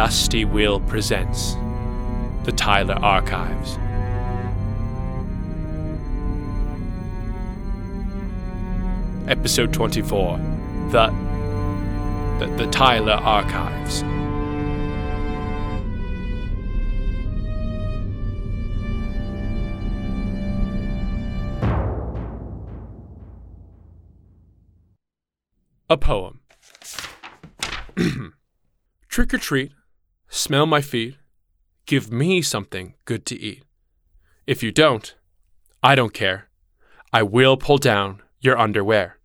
Lusty Will presents the Tyler Archives. Episode 24 The, the, the Tyler Archives. A poem. Trick or treat, smell my feet, give me something good to eat. If you don't, I don't care. I will pull down your underwear.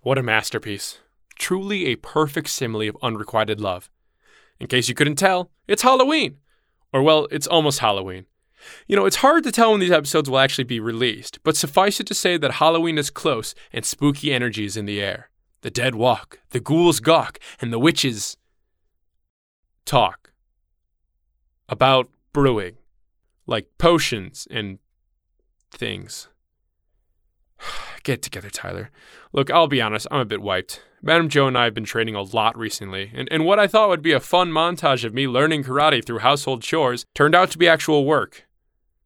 What a masterpiece. Truly a perfect simile of unrequited love. In case you couldn't tell, it's Halloween. Or, well, it's almost Halloween. You know, it's hard to tell when these episodes will actually be released, but suffice it to say that Halloween is close and spooky energy is in the air. The dead walk, the ghouls gawk, and the witches talk about brewing, like potions and things. Get together, Tyler. Look, I'll be honest, I'm a bit wiped. Madam Joe and I have been training a lot recently, and, and what I thought would be a fun montage of me learning karate through household chores turned out to be actual work.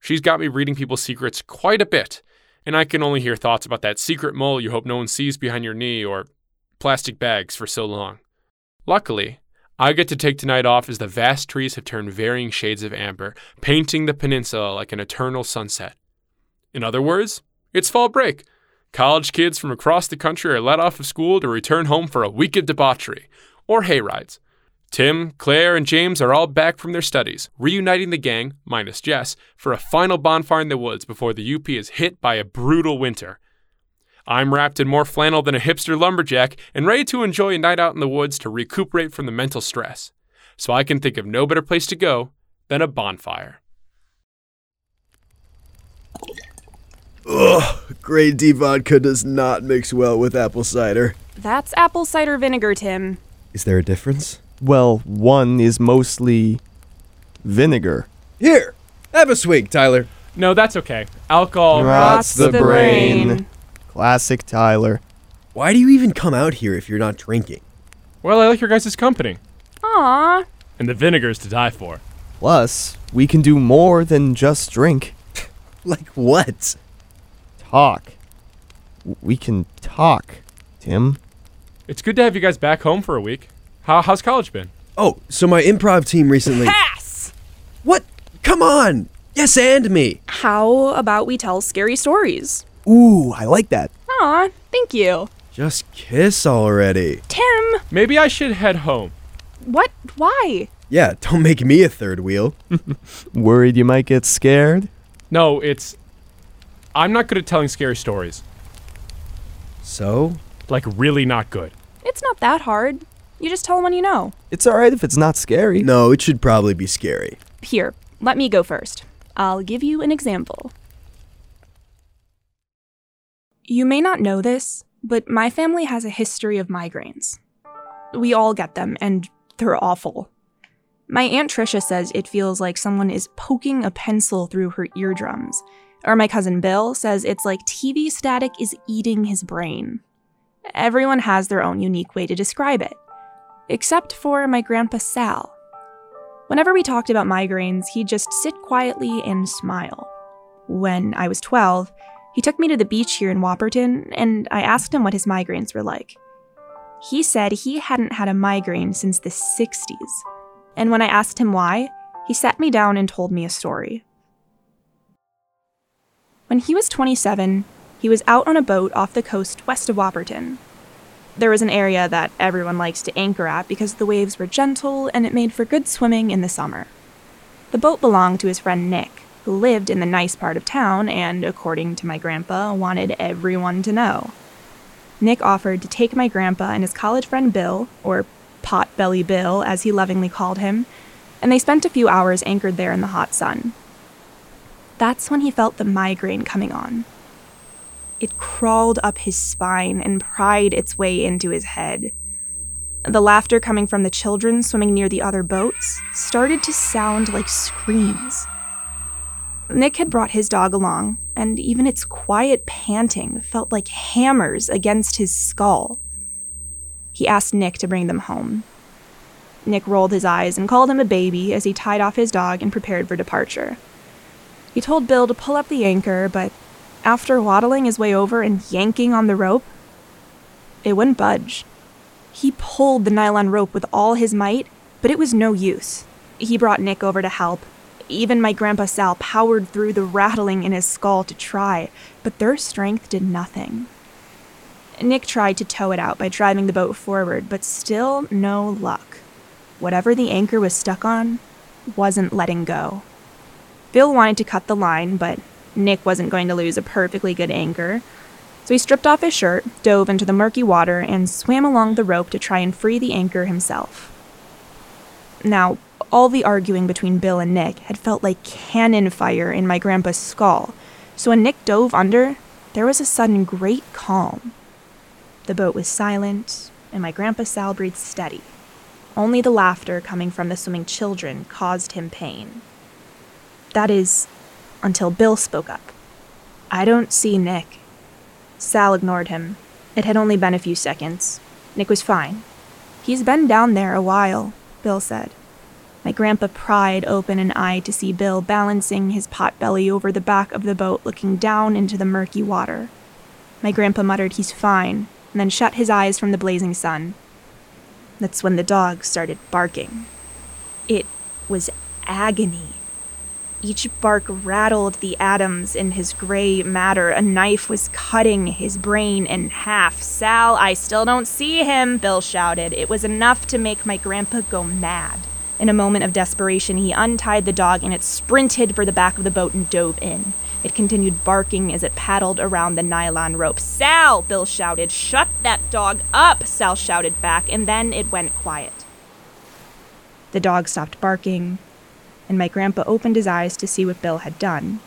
She's got me reading people's secrets quite a bit, and I can only hear thoughts about that secret mole you hope no one sees behind your knee or plastic bags for so long. Luckily, I get to take tonight off as the vast trees have turned varying shades of amber, painting the peninsula like an eternal sunset. In other words, it's fall break. College kids from across the country are let off of school to return home for a week of debauchery, or hayrides. Tim, Claire, and James are all back from their studies, reuniting the gang, minus Jess, for a final bonfire in the woods before the UP is hit by a brutal winter. I'm wrapped in more flannel than a hipster lumberjack and ready to enjoy a night out in the woods to recuperate from the mental stress. So I can think of no better place to go than a bonfire. Ugh, grade D vodka does not mix well with apple cider. That's apple cider vinegar, Tim. Is there a difference? Well, one is mostly vinegar. Here, have a swig, Tyler. No, that's okay. Alcohol. Rots the brain. Classic Tyler. Why do you even come out here if you're not drinking? Well, I like your guys' company. Aw. And the vinegar's to die for. Plus, we can do more than just drink. Like what? Talk. We can talk, Tim. It's good to have you guys back home for a week. How, how's college been? Oh, so my improv team recently. Pass! what? Come on! Yes, and me! How about we tell scary stories? Ooh, I like that. Aw, thank you. Just kiss already. Tim! Maybe I should head home. What? Why? Yeah, don't make me a third wheel. Worried you might get scared? No, it's. I'm not good at telling scary stories. So? Like, really not good. It's not that hard. You just tell one you know. It's alright if it's not scary. No, it should probably be scary. Here, let me go first. I'll give you an example. You may not know this, but my family has a history of migraines. We all get them, and they're awful. My Aunt Tricia says it feels like someone is poking a pencil through her eardrums, or my cousin Bill says it's like TV static is eating his brain. Everyone has their own unique way to describe it, except for my grandpa Sal. Whenever we talked about migraines, he'd just sit quietly and smile. When I was 12, he took me to the beach here in Whopperton, and I asked him what his migraines were like. He said he hadn't had a migraine since the 60s, and when I asked him why, he sat me down and told me a story. When he was 27, he was out on a boat off the coast west of Whopperton. There was an area that everyone likes to anchor at because the waves were gentle and it made for good swimming in the summer. The boat belonged to his friend Nick, who lived in the nice part of town and, according to my grandpa, wanted everyone to know. Nick offered to take my grandpa and his college friend Bill, or Potbelly Bill as he lovingly called him, and they spent a few hours anchored there in the hot sun. That's when he felt the migraine coming on. It crawled up his spine and pried its way into his head. The laughter coming from the children swimming near the other boats started to sound like screams. Nick had brought his dog along, and even its quiet panting felt like hammers against his skull. He asked Nick to bring them home. Nick rolled his eyes and called him a baby as he tied off his dog and prepared for departure. He told Bill to pull up the anchor, but after waddling his way over and yanking on the rope, it wouldn't budge. He pulled the nylon rope with all his might, but it was no use. He brought Nick over to help. Even my Grandpa Sal powered through the rattling in his skull to try, but their strength did nothing. Nick tried to tow it out by driving the boat forward, but still no luck. Whatever the anchor was stuck on wasn't letting go. Bill wanted to cut the line, but Nick wasn't going to lose a perfectly good anchor. So he stripped off his shirt, dove into the murky water, and swam along the rope to try and free the anchor himself. Now, all the arguing between Bill and Nick had felt like cannon fire in my grandpa's skull, so when Nick dove under, there was a sudden great calm. The boat was silent, and my grandpa Sal breathed steady. Only the laughter coming from the swimming children caused him pain. That is, until Bill spoke up. I don't see Nick. Sal ignored him. It had only been a few seconds. Nick was fine. He's been down there a while, Bill said. My grandpa pried open an eye to see Bill balancing his pot belly over the back of the boat, looking down into the murky water. My grandpa muttered, He's fine, and then shut his eyes from the blazing sun. That's when the dog started barking. It was agony. Each bark rattled the atoms in his gray matter. A knife was cutting his brain in half. Sal, I still don't see him, Bill shouted. It was enough to make my grandpa go mad. In a moment of desperation, he untied the dog and it sprinted for the back of the boat and dove in. It continued barking as it paddled around the nylon rope. Sal! Bill shouted. Shut that dog up! Sal shouted back, and then it went quiet. The dog stopped barking, and my grandpa opened his eyes to see what Bill had done.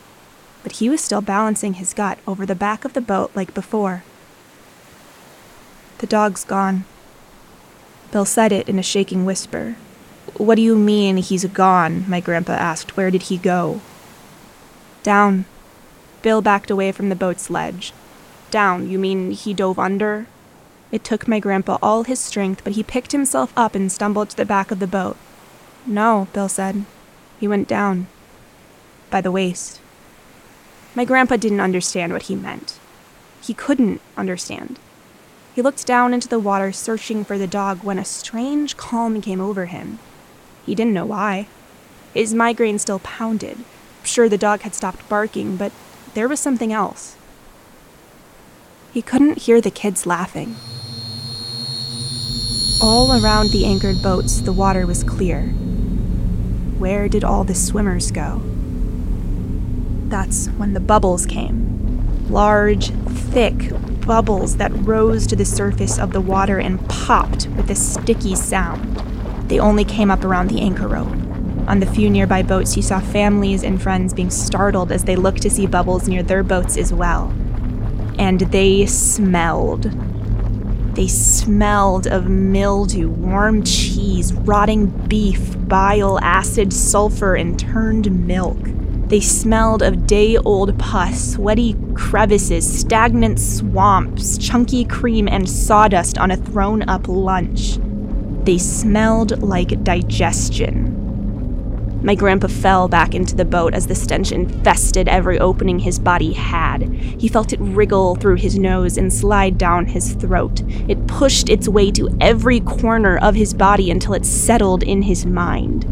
But he was still balancing his gut over the back of the boat like before. The dog's gone. Bill said it in a shaking whisper. What do you mean he's gone? My grandpa asked. Where did he go? Down. Bill backed away from the boat's ledge. Down, you mean he dove under? It took my grandpa all his strength, but he picked himself up and stumbled to the back of the boat. No, Bill said. He went down. By the waist. My grandpa didn't understand what he meant. He couldn't understand. He looked down into the water, searching for the dog, when a strange calm came over him. He didn't know why. His migraine still pounded. Sure, the dog had stopped barking, but there was something else. He couldn't hear the kids laughing. All around the anchored boats, the water was clear. Where did all the swimmers go? That's when the bubbles came. Large, thick bubbles that rose to the surface of the water and popped with a sticky sound. They only came up around the anchor rope. On the few nearby boats, you saw families and friends being startled as they looked to see bubbles near their boats as well. And they smelled. They smelled of mildew, warm cheese, rotting beef, bile, acid, sulfur, and turned milk. They smelled of day old pus, sweaty crevices, stagnant swamps, chunky cream, and sawdust on a thrown up lunch. They smelled like digestion. My grandpa fell back into the boat as the stench infested every opening his body had. He felt it wriggle through his nose and slide down his throat. It pushed its way to every corner of his body until it settled in his mind.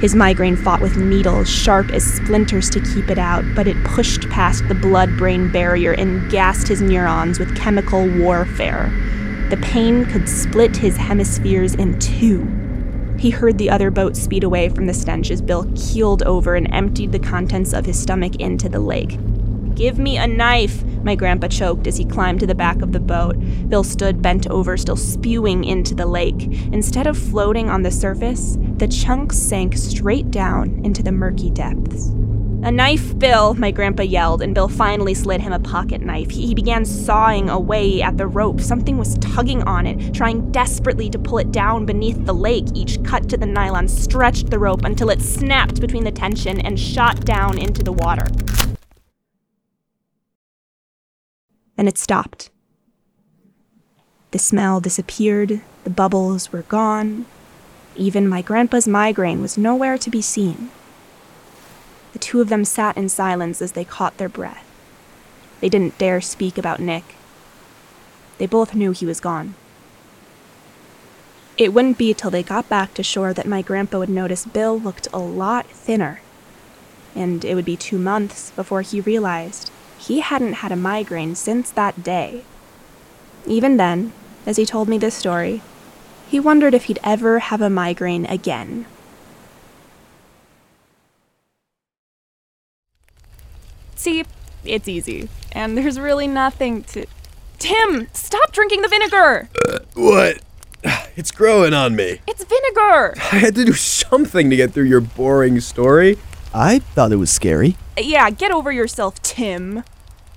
His migraine fought with needles sharp as splinters to keep it out, but it pushed past the blood brain barrier and gassed his neurons with chemical warfare. The pain could split his hemispheres in two. He heard the other boat speed away from the stench as Bill keeled over and emptied the contents of his stomach into the lake. Give me a knife, my grandpa choked as he climbed to the back of the boat. Bill stood bent over, still spewing into the lake. Instead of floating on the surface, the chunks sank straight down into the murky depths. A knife, Bill, my grandpa yelled, and Bill finally slid him a pocket knife. He, began sawing away at the rope. Something was tugging on it, trying desperately to pull it down beneath the lake. Each cut to the nylon stretched the rope until it snapped between the tension and shot down into the water. Then it stopped. The smell disappeared, the bubbles were gone, Even my grandpa's migraine was nowhere to be seen. The two of them sat in silence as they caught their breath. They didn't dare speak about Nick. They both knew he was gone. It wouldn't be till they got back to shore that my grandpa would notice Bill looked a lot thinner. And it would be two months before he realized he hadn't had a migraine since that day. Even then, as he told me this story, he wondered if he'd ever have a migraine again. See, it's easy, and there's really nothing to. Tim, stop drinking the vinegar! Uh, what? It's growing on me. It's vinegar! I had to do something to get through your boring story. I thought it was scary. Yeah, get over yourself, Tim.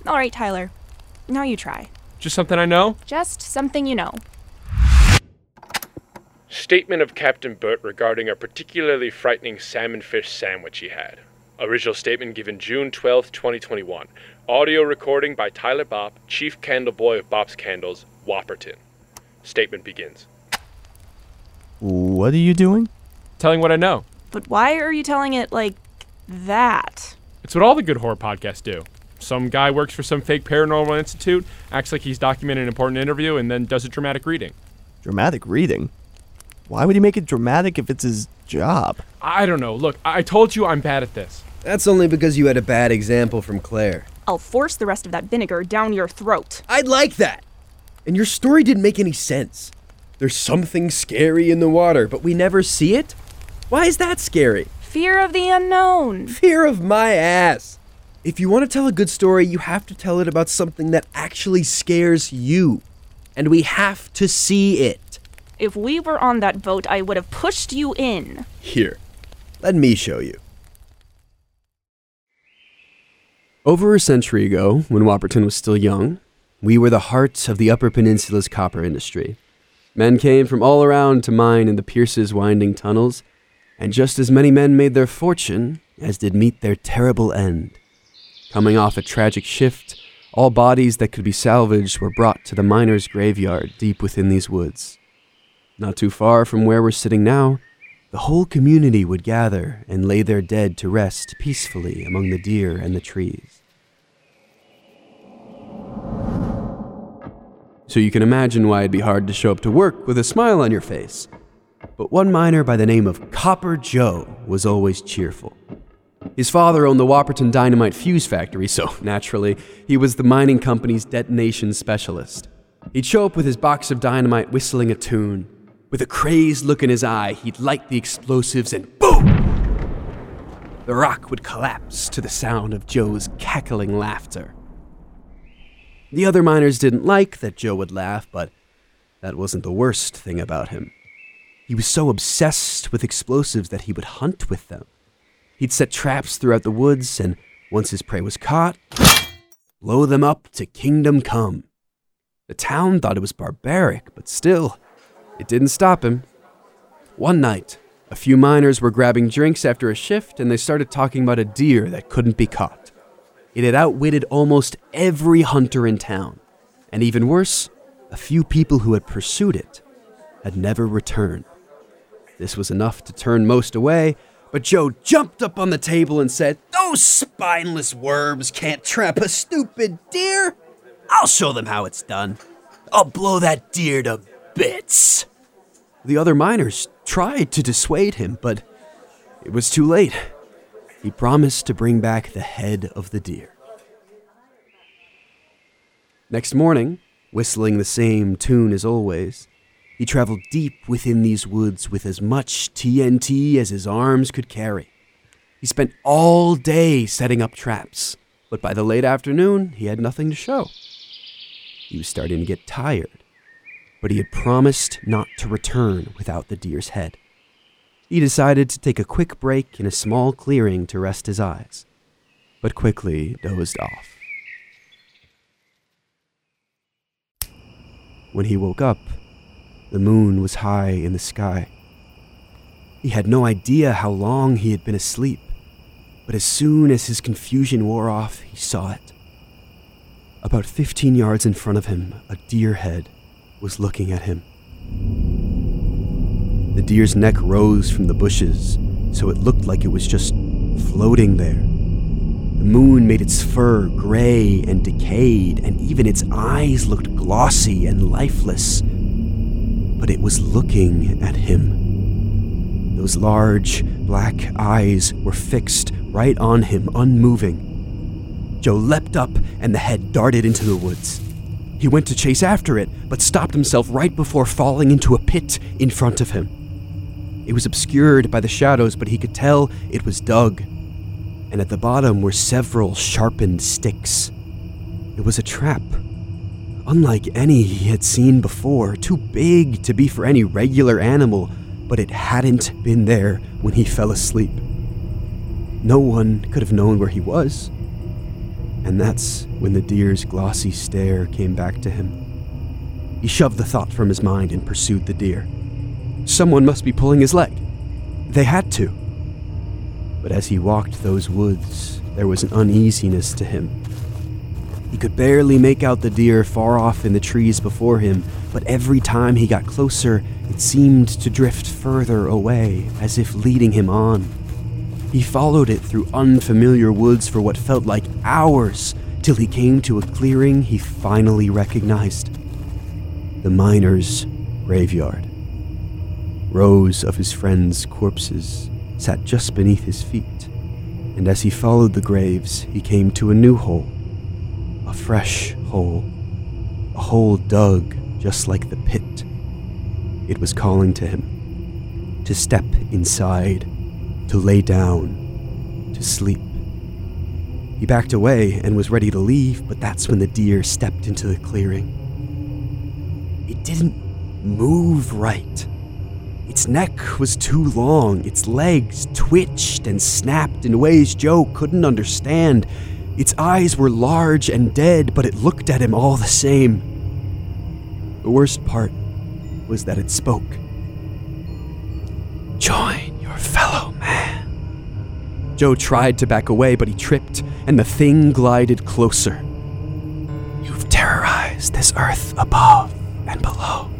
All right, Tyler. Now you try. Just something I know? Just something you know. Statement of Captain Burt regarding a particularly frightening salmon fish sandwich he had. Original statement given June 12, 2021. Audio recording by Tyler Bopp, Chief Candle Boy of Bopp's Candles, Whopperton. Statement begins. What are you doing? Telling what I know. But why are you telling it like that? It's what all the good horror podcasts do. Some guy works for some fake paranormal institute, acts like he's documenting an important interview, and then does a dramatic reading. Dramatic reading? Why would he make it dramatic if it's his job? I don't know. Look, I told you I'm bad at this. That's only because you had a bad example from Claire. I'll force the rest of that vinegar down your throat. I'd like that. And your story didn't make any sense. There's something scary in the water, but we never see it? Why is that scary? Fear of the unknown. Fear of my ass. If you want to tell a good story, you have to tell it about something that actually scares you. And we have to see it. If we were on that boat, I would have pushed you in. Here, let me show you. Over a century ago, when Whopperton was still young, we were the heart of the Upper Peninsula's copper industry. Men came from all around to mine in the Pierce's winding tunnels, and just as many men made their fortune as did meet their terrible end. Coming off a tragic shift, all bodies that could be salvaged were brought to the miners' graveyard deep within these woods. Not too far from where we're sitting now, the whole community would gather and lay their dead to rest peacefully among the deer and the trees. So you can imagine why it'd be hard to show up to work with a smile on your face. But one miner by the name of Copper Joe was always cheerful. His father owned the Whopperton Dynamite Fuse Factory, so naturally, he was the mining company's detonation specialist. He'd show up with his box of dynamite whistling a tune. With a crazed look in his eye, he'd light the explosives and boom! The rock would collapse to the sound of Joe's cackling laughter. The other miners didn't like that Joe would laugh, but that wasn't the worst thing about him. He was so obsessed with explosives that he would hunt with them. He'd set traps throughout the woods, and once his prey was caught, blow them up to kingdom come. The town thought it was barbaric, but still, it didn't stop him. One night, a few miners were grabbing drinks after a shift, and they started talking about a deer that couldn't be caught. It had outwitted almost every hunter in town, and even worse, a few people who had pursued it had never returned. This was enough to turn most away, but Joe jumped up on the table and said, Those spineless worms can't trap a stupid deer. I'll show them how it's done. I'll blow that deer to bits. The other miners tried to dissuade him, but it was too late. He promised to bring back the head of the deer. Next morning, whistling the same tune as always, he traveled deep within these woods with as much TNT as his arms could carry. He spent all day setting up traps, but by the late afternoon, he had nothing to show. He was starting to get tired, but he had promised not to return without the deer's head. He decided to take a quick break in a small clearing to rest his eyes, but quickly dozed off. When he woke up, the moon was high in the sky. He had no idea how long he had been asleep, but as soon as his confusion wore off, he saw it. About 15 yards in front of him, a deer head was looking at him. The deer's neck rose from the bushes, so it looked like it was just floating there. The moon made its fur gray and decayed, and even its eyes looked glossy and lifeless. But it was looking at him. Those large, black eyes were fixed right on him, unmoving. Joe leapt up, and the head darted into the woods. He went to chase after it, but stopped himself right before falling into a pit in front of him. It was obscured by the shadows, but he could tell it was dug and at the bottom were several sharpened sticks. It was a trap, unlike any he had seen before, too big to be for any regular animal, but it hadn't been there when he fell asleep. No one could have known where he was. And that's when the deer's glossy stare came back to him. He shoved the thought from his mind and pursued the deer. Someone must be pulling his leg. They had to. But as he walked those woods, there was an uneasiness to him. He could barely make out the deer far off in the trees before him, but every time he got closer, it seemed to drift further away, as if leading him on. He followed it through unfamiliar woods for what felt like hours till he came to a clearing he finally recognized the miner's graveyard. Rows of his friends' corpses sat just beneath his feet, and as he followed the graves, he came to a new hole. A fresh hole. A hole dug just like the pit. It was calling to him to step inside, to lay down, to sleep. He backed away and was ready to leave, but that's when the deer stepped into the clearing. It didn't move right. Its neck was too long, its legs twitched and snapped in ways Joe couldn't understand. Its eyes were large and dead, but it looked at him all the same. The worst part was that it spoke. Man. Joe tried to back away, but he tripped, and the thing glided closer. You've terrorized this earth above and below.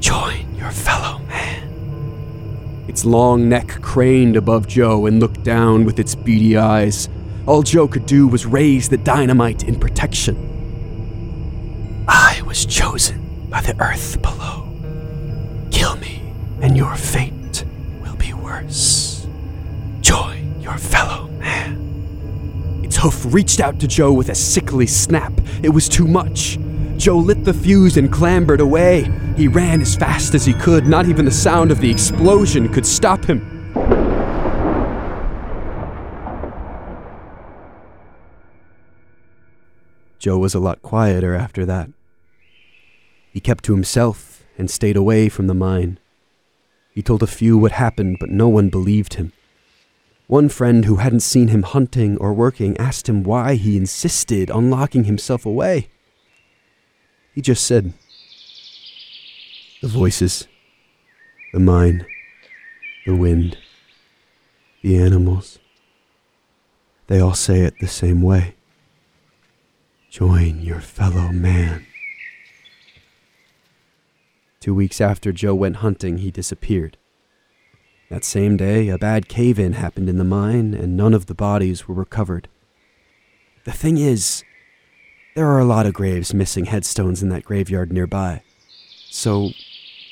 Join your fellow man. Its long neck craned above Joe and looked down with its beady eyes. All Joe could do was raise the dynamite in protection. I was chosen by the earth below. Kill me, and your fate will be worse. Your fellow man. Its hoof reached out to Joe with a sickly snap. It was too much. Joe lit the fuse and clambered away. He ran as fast as he could. Not even the sound of the explosion could stop him. Joe was a lot quieter after that. He kept to himself and stayed away from the mine. He told a few what happened, but no one believed him. One friend who hadn't seen him hunting or working asked him why he insisted on locking himself away. He just said, The voices, the mine, the wind, the animals, they all say it the same way. Join your fellow man. Two weeks after Joe went hunting, he disappeared. That same day, a bad cave in happened in the mine, and none of the bodies were recovered. The thing is, there are a lot of graves missing headstones in that graveyard nearby, so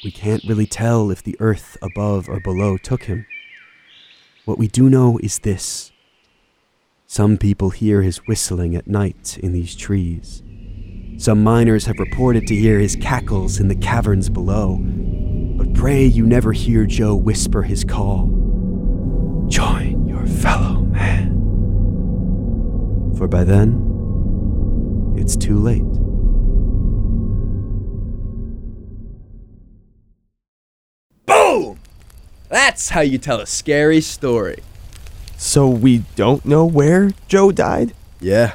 we can't really tell if the earth above or below took him. What we do know is this some people hear his whistling at night in these trees. Some miners have reported to hear his cackles in the caverns below. But pray you never hear Joe whisper his call Join your fellow man. For by then, it's too late. Boom! That's how you tell a scary story. So we don't know where Joe died? Yeah.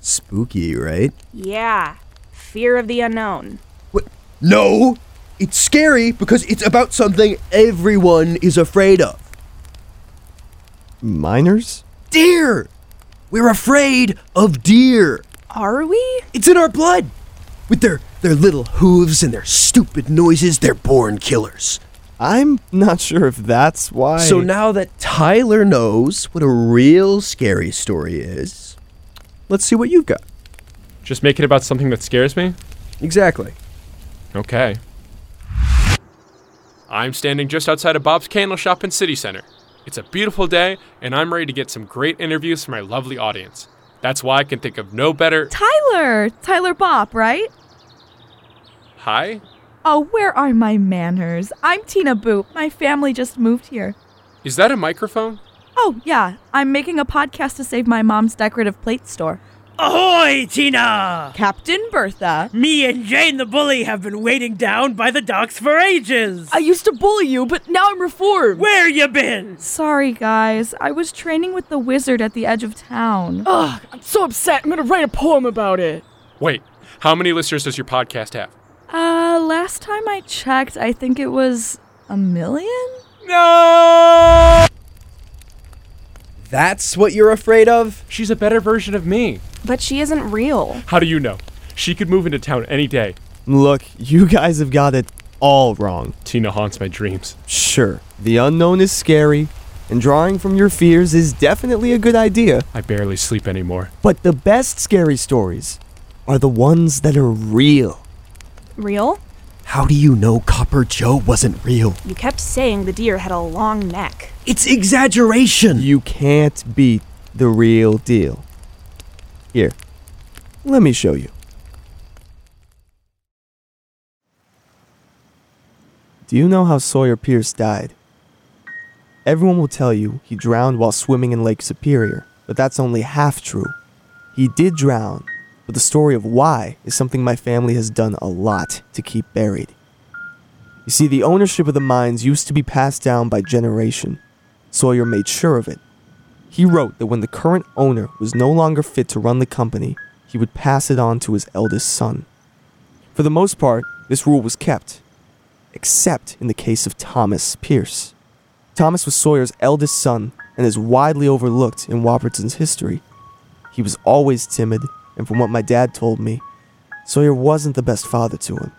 Spooky, right? Yeah. Fear of the unknown. What? No! It's scary because it's about something everyone is afraid of. Miners? Deer! We're afraid of deer. Are we? It's in our blood. With their, their little hooves and their stupid noises, they're born killers. I'm not sure if that's why. So now that Tyler knows what a real scary story is, let's see what you've got. Just make it about something that scares me? Exactly. Okay. I'm standing just outside of Bob's Candle Shop in City Center. It's a beautiful day, and I'm ready to get some great interviews for my lovely audience. That's why I can think of no better. Tyler! Tyler Bopp, right? Hi? Oh, where are my manners? I'm Tina Boop. My family just moved here. Is that a microphone? Oh, yeah. I'm making a podcast to save my mom's decorative plate store. Ahoy, Tina! Captain Bertha. Me and Jane the bully have been waiting down by the docks for ages. I used to bully you, but now I'm reformed. Where you been? Sorry, guys. I was training with the wizard at the edge of town. Ugh, I'm so upset. I'm gonna write a poem about it. Wait, how many listeners does your podcast have? Uh, last time I checked, I think it was a million? No! That's what you're afraid of? She's a better version of me. But she isn't real. How do you know? She could move into town any day. Look, you guys have got it all wrong. Tina haunts my dreams. Sure, the unknown is scary, and drawing from your fears is definitely a good idea. I barely sleep anymore. But the best scary stories are the ones that are real. Real? How do you know Copper Joe wasn't real? You kept saying the deer had a long neck. It's exaggeration! You can't beat the real deal. Here, let me show you. Do you know how Sawyer Pierce died? Everyone will tell you he drowned while swimming in Lake Superior, but that's only half true. He did drown, but the story of why is something my family has done a lot to keep buried. You see, the ownership of the mines used to be passed down by generation. Sawyer made sure of it. He wrote that when the current owner was no longer fit to run the company, he would pass it on to his eldest son. For the most part, this rule was kept, except in the case of Thomas Pierce. Thomas was Sawyer's eldest son and is widely overlooked in Whopperton's history. He was always timid, and from what my dad told me, Sawyer wasn't the best father to him.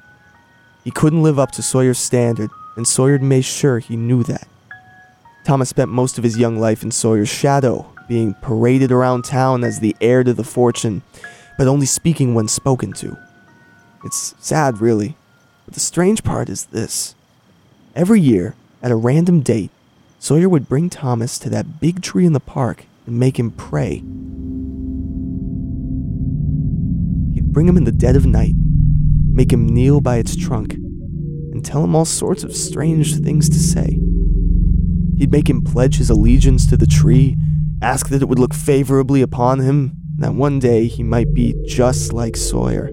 He couldn't live up to Sawyer's standard, and Sawyer made sure he knew that. Thomas spent most of his young life in Sawyer's shadow, being paraded around town as the heir to the fortune, but only speaking when spoken to. It's sad, really, but the strange part is this. Every year, at a random date, Sawyer would bring Thomas to that big tree in the park and make him pray. He'd bring him in the dead of night, make him kneel by its trunk, and tell him all sorts of strange things to say. He'd make him pledge his allegiance to the tree, ask that it would look favorably upon him, and that one day he might be just like Sawyer.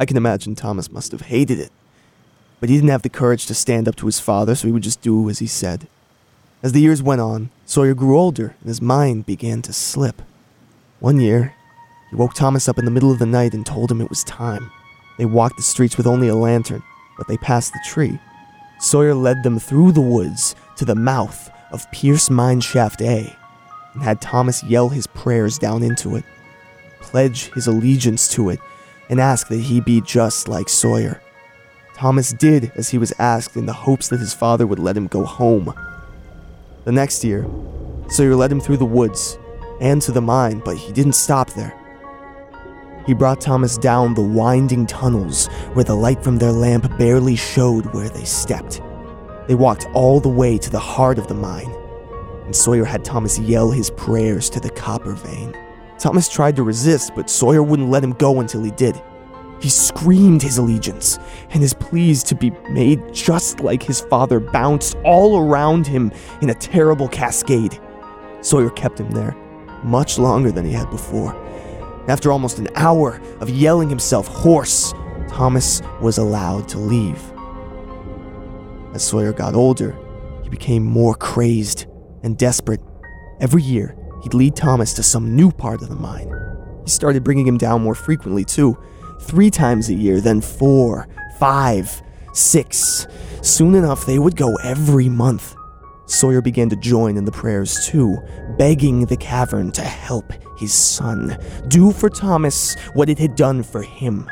I can imagine Thomas must have hated it, but he didn't have the courage to stand up to his father, so he would just do as he said. As the years went on, Sawyer grew older and his mind began to slip. One year, he woke Thomas up in the middle of the night and told him it was time. They walked the streets with only a lantern, but they passed the tree. Sawyer led them through the woods to the mouth of Pierce Mine Shaft A and had Thomas yell his prayers down into it, pledge his allegiance to it, and ask that he be just like Sawyer. Thomas did as he was asked in the hopes that his father would let him go home. The next year, Sawyer led him through the woods and to the mine, but he didn't stop there. He brought Thomas down the winding tunnels where the light from their lamp barely showed where they stepped. They walked all the way to the heart of the mine, and Sawyer had Thomas yell his prayers to the copper vein. Thomas tried to resist, but Sawyer wouldn't let him go until he did. He screamed his allegiance, and his pleas to be made just like his father bounced all around him in a terrible cascade. Sawyer kept him there much longer than he had before. After almost an hour of yelling himself hoarse, Thomas was allowed to leave. As Sawyer got older, he became more crazed and desperate. Every year, he'd lead Thomas to some new part of the mine. He started bringing him down more frequently, too. Three times a year, then four, five, six. Soon enough, they would go every month. Sawyer began to join in the prayers too, begging the cavern to help his son, do for Thomas what it had done for him.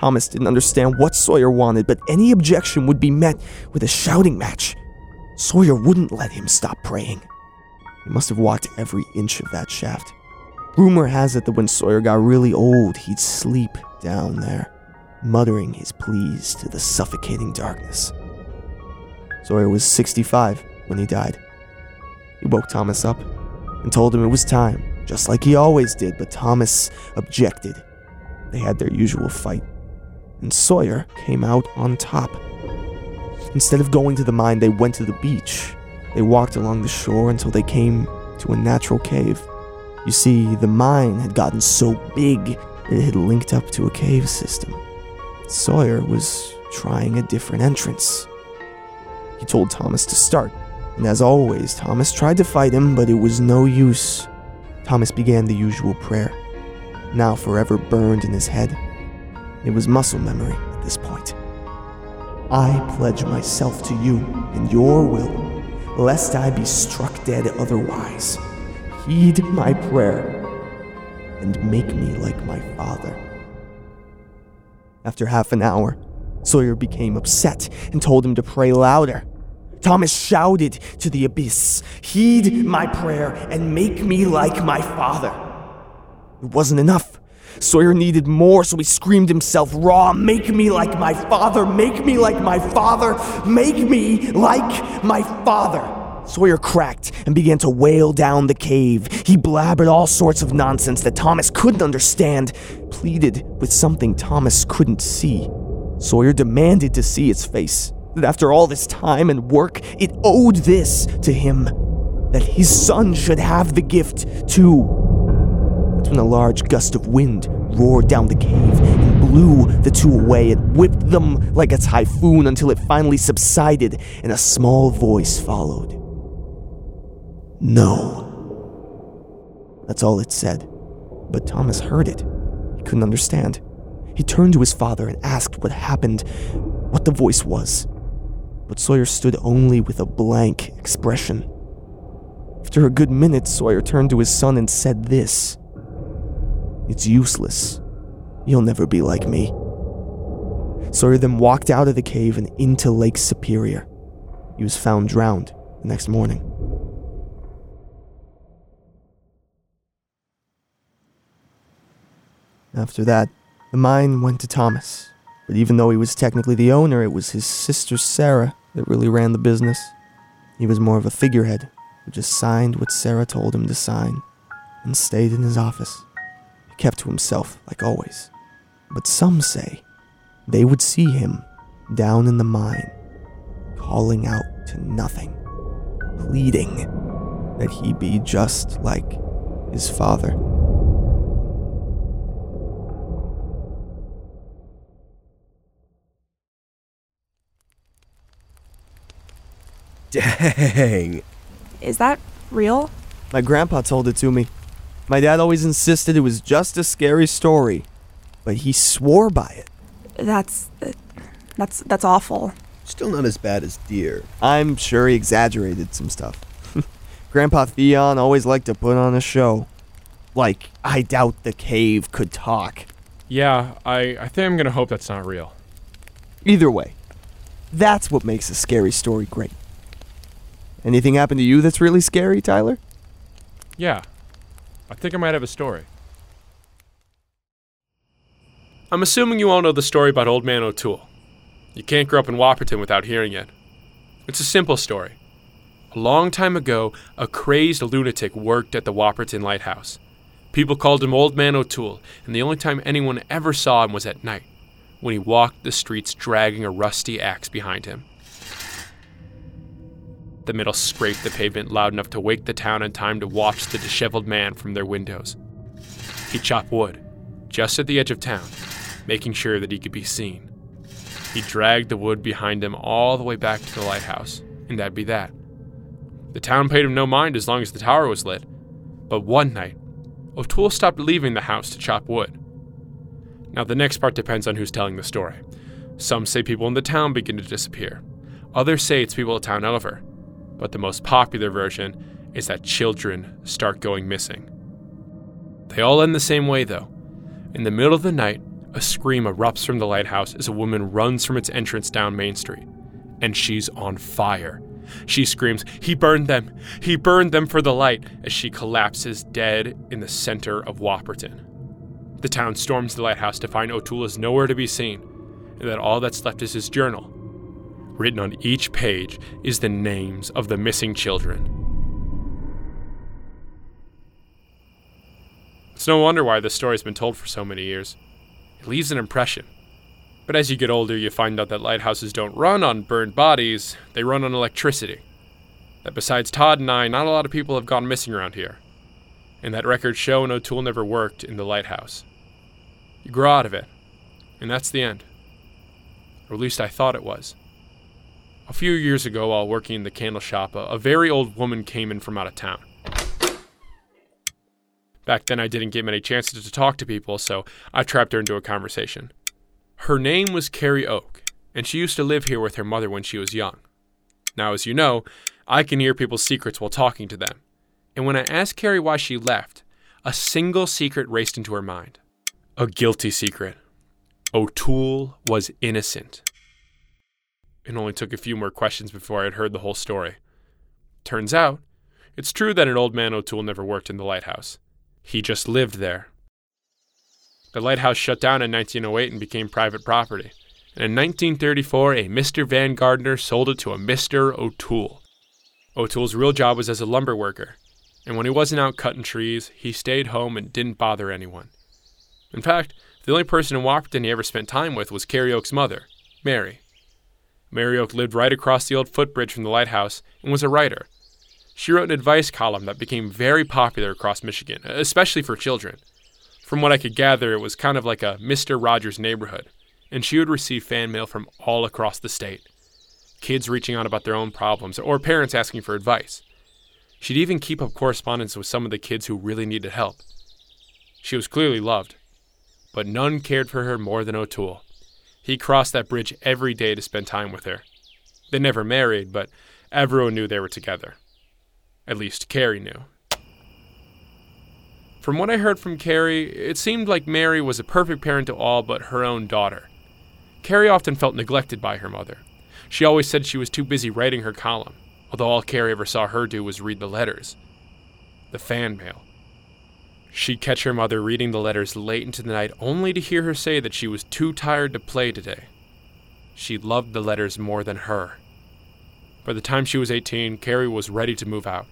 Thomas didn't understand what Sawyer wanted, but any objection would be met with a shouting match. Sawyer wouldn't let him stop praying. He must have walked every inch of that shaft. Rumor has it that when Sawyer got really old, he'd sleep down there, muttering his pleas to the suffocating darkness. Sawyer was 65 when he died. He woke Thomas up and told him it was time, just like he always did, but Thomas objected. They had their usual fight, and Sawyer came out on top. Instead of going to the mine, they went to the beach. They walked along the shore until they came to a natural cave. You see, the mine had gotten so big that it had linked up to a cave system. Sawyer was trying a different entrance. He told Thomas to start, and as always, Thomas tried to fight him, but it was no use. Thomas began the usual prayer, now forever burned in his head. It was muscle memory at this point. I pledge myself to you and your will, lest I be struck dead otherwise. Heed my prayer and make me like my father. After half an hour, Sawyer became upset and told him to pray louder. Thomas shouted to the abyss, Heed my prayer and make me like my father. It wasn't enough. Sawyer needed more, so he screamed himself raw, Make me like my father, make me like my father, make me like my father. Sawyer cracked and began to wail down the cave. He blabbered all sorts of nonsense that Thomas couldn't understand, pleaded with something Thomas couldn't see. Sawyer demanded to see its face, that after all this time and work, it owed this to him, that his son should have the gift too. That's when a large gust of wind roared down the cave and blew the two away. It whipped them like a typhoon until it finally subsided and a small voice followed. No. That's all it said. But Thomas heard it. He couldn't understand. He turned to his father and asked what happened, what the voice was. But Sawyer stood only with a blank expression. After a good minute, Sawyer turned to his son and said this It's useless. You'll never be like me. Sawyer then walked out of the cave and into Lake Superior. He was found drowned the next morning. After that, the mine went to Thomas. But even though he was technically the owner, it was his sister Sarah that really ran the business. He was more of a figurehead who just signed what Sarah told him to sign and stayed in his office. He kept to himself, like always. But some say they would see him down in the mine, calling out to nothing, pleading that he be just like his father. Dang. Is that real? My grandpa told it to me. My dad always insisted it was just a scary story, but he swore by it. That's uh, that's that's awful. Still not as bad as deer. I'm sure he exaggerated some stuff. Grandpa Theon always liked to put on a show. Like, I doubt the cave could talk. Yeah, I, I think I'm gonna hope that's not real. Either way, that's what makes a scary story great. Anything happen to you that's really scary, Tyler? Yeah, I think I might have a story. I'm assuming you all know the story about Old Man O'Toole. You can't grow up in Whopperton without hearing it. It's a simple story. A long time ago, a crazed lunatic worked at the Whopperton Lighthouse. People called him Old Man O'Toole, and the only time anyone ever saw him was at night, when he walked the streets dragging a rusty axe behind him. The middle scraped the pavement loud enough to wake the town in time to watch the disheveled man from their windows. He chopped wood, just at the edge of town, making sure that he could be seen. He dragged the wood behind him all the way back to the lighthouse, and that'd be that. The town paid him no mind as long as the tower was lit. But one night, O'Toole stopped leaving the house to chop wood. Now, the next part depends on who's telling the story. Some say people in the town begin to disappear. Others say it's people of town over. But the most popular version is that children start going missing. They all end the same way, though. In the middle of the night, a scream erupts from the lighthouse as a woman runs from its entrance down Main Street. And she's on fire. She screams, He burned them! He burned them for the light! as she collapses dead in the center of Whopperton. The town storms the lighthouse to find O'Toole is nowhere to be seen, and that all that's left is his journal. Written on each page is the names of the missing children. It's no wonder why this story's been told for so many years. It leaves an impression. But as you get older, you find out that lighthouses don't run on burned bodies, they run on electricity. That besides Todd and I, not a lot of people have gone missing around here. And that records show and O'Toole never worked in the lighthouse. You grow out of it, and that's the end. Or at least I thought it was. A few years ago, while working in the candle shop, a, very old woman came in from out of town. Back then, I didn't get many chances to talk to people, so I trapped her into a conversation. Her name was Carrie Oak, and she used to live here with her mother when she was young. Now, as you know, I can hear people's secrets while talking to them. And when I asked Carrie why she left, a single secret raced into her mind. A guilty secret. O'Toole was innocent. It only took a few more questions before I had heard the whole story. Turns out, it's true that an old man O'Toole never worked in the lighthouse. He just lived there. The lighthouse shut down in 1908 and became private property. And in 1934, a Mr. Van Gardner sold it to a Mr. O'Toole. O'Toole's real job was as a lumber worker, and when he wasn't out cutting trees, he stayed home and didn't bother anyone. In fact, the only person in Whopperton he ever spent time with was Carrie Oak's mother, Mary. Mary Oak lived right across the old footbridge from the lighthouse and was a writer. She wrote an advice column that became very popular across Michigan, especially for children. From what I could gather, it was kind of like a Mr. Rogers neighborhood, and she would receive fan mail from all across the state. Kids reaching out about their own problems, or parents asking for advice. She'd even keep up correspondence with some of the kids who really needed help. She was clearly loved, but none cared for her more than O'Toole. He crossed that bridge every day to spend time with her. They never married, but everyone knew they were together. At least Carrie knew. From what I heard from Carrie, it seemed like Mary was a perfect parent to all but her own daughter. Carrie often felt neglected by her mother. She always said she was too busy writing her column, although all Carrie ever saw her do was read the letters. The fan mail. She'd catch her mother reading the letters late into the night only to hear her say that she was too tired to play today. She loved the letters more than her. By the time she was 18, Carrie was ready to move out.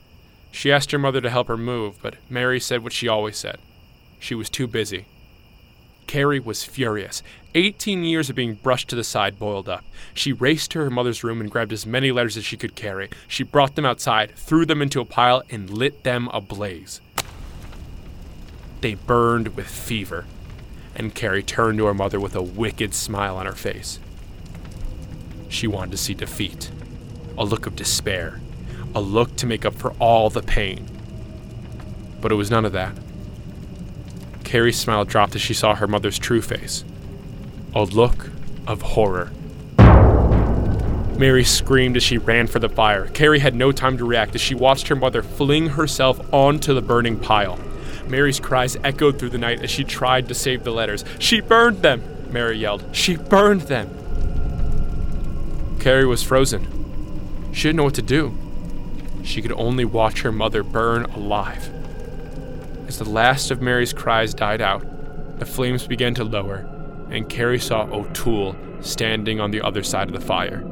She asked her mother to help her move, but Mary said what she always said she was too busy. Carrie was furious. 18 years of being brushed to the side boiled up. She raced to her mother's room and grabbed as many letters as she could carry. She brought them outside, threw them into a pile, and lit them ablaze. They burned with fever, and Carrie turned to her mother with a wicked smile on her face. She wanted to see defeat, a look of despair, a look to make up for all the pain. But it was none of that. Carrie's smile dropped as she saw her mother's true face a look of horror. Mary screamed as she ran for the fire. Carrie had no time to react as she watched her mother fling herself onto the burning pile. Mary's cries echoed through the night as she tried to save the letters. She burned them! Mary yelled. She burned them! Carrie was frozen. She didn't know what to do. She could only watch her mother burn alive. As the last of Mary's cries died out, the flames began to lower, and Carrie saw O'Toole standing on the other side of the fire.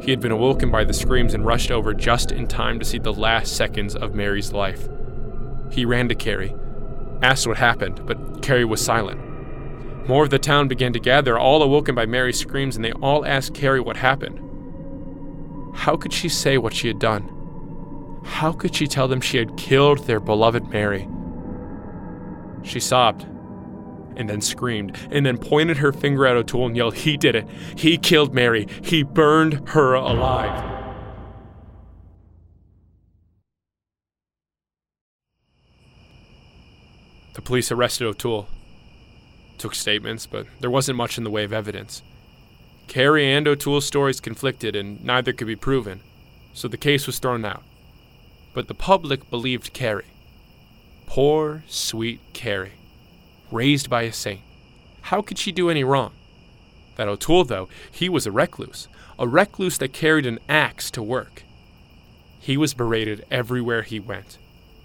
He had been awoken by the screams and rushed over just in time to see the last seconds of Mary's life. He ran to Carrie, asked what happened, but Carrie was silent. More of the town began to gather, all awoken by Mary's screams, and they all asked Carrie what happened. How could she say what she had done? How could she tell them she had killed their beloved Mary? She sobbed, and then screamed, and then pointed her finger at O'Toole and yelled, He did it! He killed Mary! He burned her alive! The police arrested O'Toole, took statements, but there wasn't much in the way of evidence. Carrie and O'Toole's stories conflicted, and neither could be proven, so the case was thrown out. But the public believed Carrie. Poor, sweet Carrie, raised by a saint. How could she do any wrong? That O'Toole, though, he was a recluse, a recluse that carried an axe to work. He was berated everywhere he went.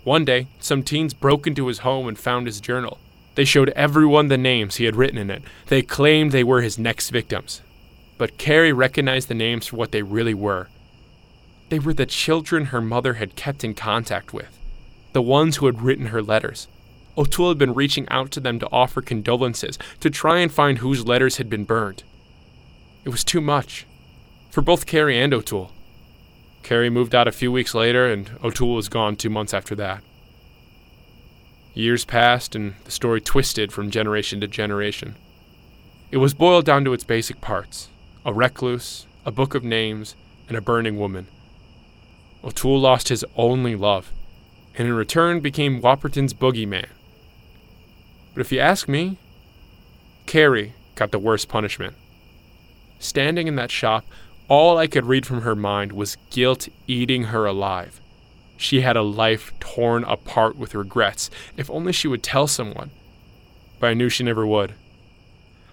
One day, some teens broke into his home and found his journal. They showed everyone the names he had written in it. They claimed they were his next victims. But Carrie recognized the names for what they really were. They were the children her mother had kept in contact with, the ones who had written her letters. O'Toole had been reaching out to them to offer condolences, to try and find whose letters had been burned. It was too much. For both Carrie and O'Toole. Carrie moved out a few weeks later, and O'Toole was gone two months after that. Years passed, and the story twisted from generation to generation. It was boiled down to its basic parts a recluse, a book of names, and a burning woman. O'Toole lost his only love, and in return became Whopperton's boogeyman. But if you ask me, Carrie got the worst punishment. Standing in that shop, all I could read from her mind was guilt eating her alive. She had a life torn apart with regrets. If only she would tell someone. But I knew she never would.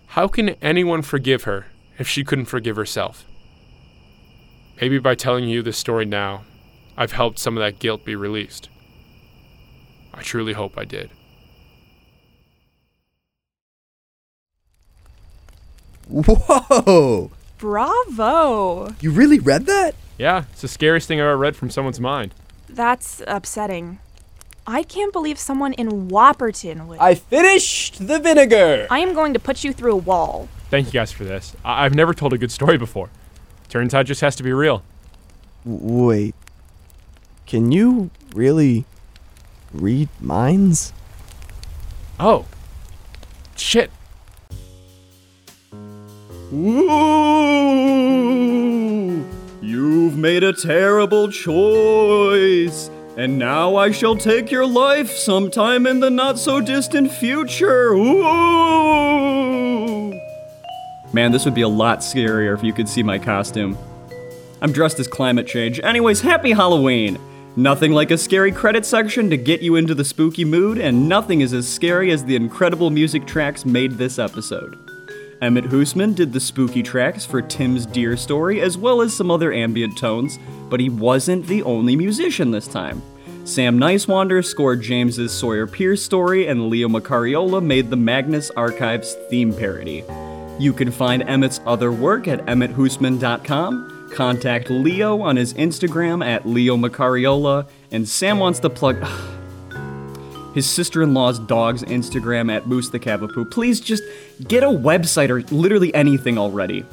How can anyone forgive her if she couldn't forgive herself? Maybe by telling you this story now, I've helped some of that guilt be released. I truly hope I did. Whoa! Bravo! You really read that? Yeah, it's the scariest thing I've ever read from someone's mind. That's upsetting. I can't believe someone in Whopperton would. I finished the vinegar. I am going to put you through a wall. Thank you guys for this. I- I've never told a good story before. Turns out it just has to be real. Wait. Can you really read minds? Oh. Shit. Ooh, you've made a terrible choice. And now I shall take your life sometime in the not so distant future. Ooh. Man, this would be a lot scarier if you could see my costume. I'm dressed as climate change. Anyways, happy Halloween! Nothing like a scary credit section to get you into the spooky mood, and nothing is as scary as the incredible music tracks made this episode. Emmett Hoosman did the spooky tracks for Tim's Deer Story, as well as some other ambient tones, but he wasn't the only musician this time. Sam Nicewander scored James's Sawyer Pierce story, and Leo Macariola made the Magnus Archives theme parody. You can find Emmett's other work at emmetthoosman.com. Contact Leo on his Instagram at Leo Macariola, and Sam wants to plug his sister-in-law's dog's Instagram at Moose the Cavapoo. Please just get a website or literally anything already.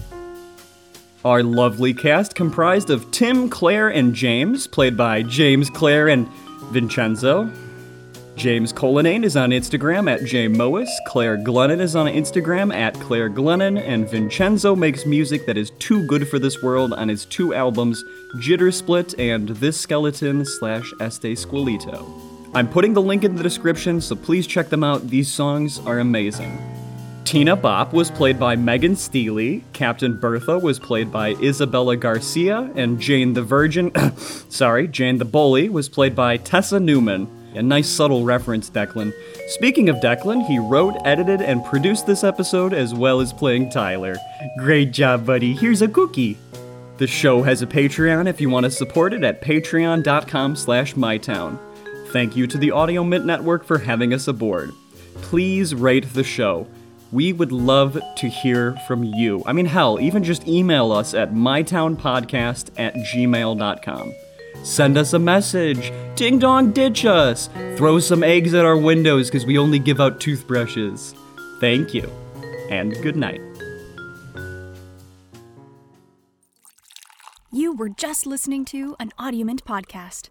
Our lovely cast comprised of Tim, Claire, and James, played by James, Claire, and Vincenzo. James Colonnane is on Instagram at jmois. Claire Glennon is on Instagram at Claire Glennon, and Vincenzo makes music that is too good for this world on his two albums, Jitter Split and This Skeleton slash Este Squilito. I'm putting the link in the description, so please check them out. These songs are amazing. Tina Bopp was played by Megan Steely, Captain Bertha was played by Isabella Garcia, and Jane the Virgin, sorry, Jane the Bully was played by Tessa Newman. A nice subtle reference, Declan. Speaking of Declan, he wrote, edited, and produced this episode as well as playing Tyler. Great job, buddy. Here's a cookie. The show has a Patreon if you want to support it at patreon.com slash mytown. Thank you to the Audio Mint Network for having us aboard. Please rate the show. We would love to hear from you. I mean, hell, even just email us at mytownpodcast at gmail.com. Send us a message. Ding dong, ditch us. Throw some eggs at our windows because we only give out toothbrushes. Thank you, and good night. You were just listening to an Audiomint podcast.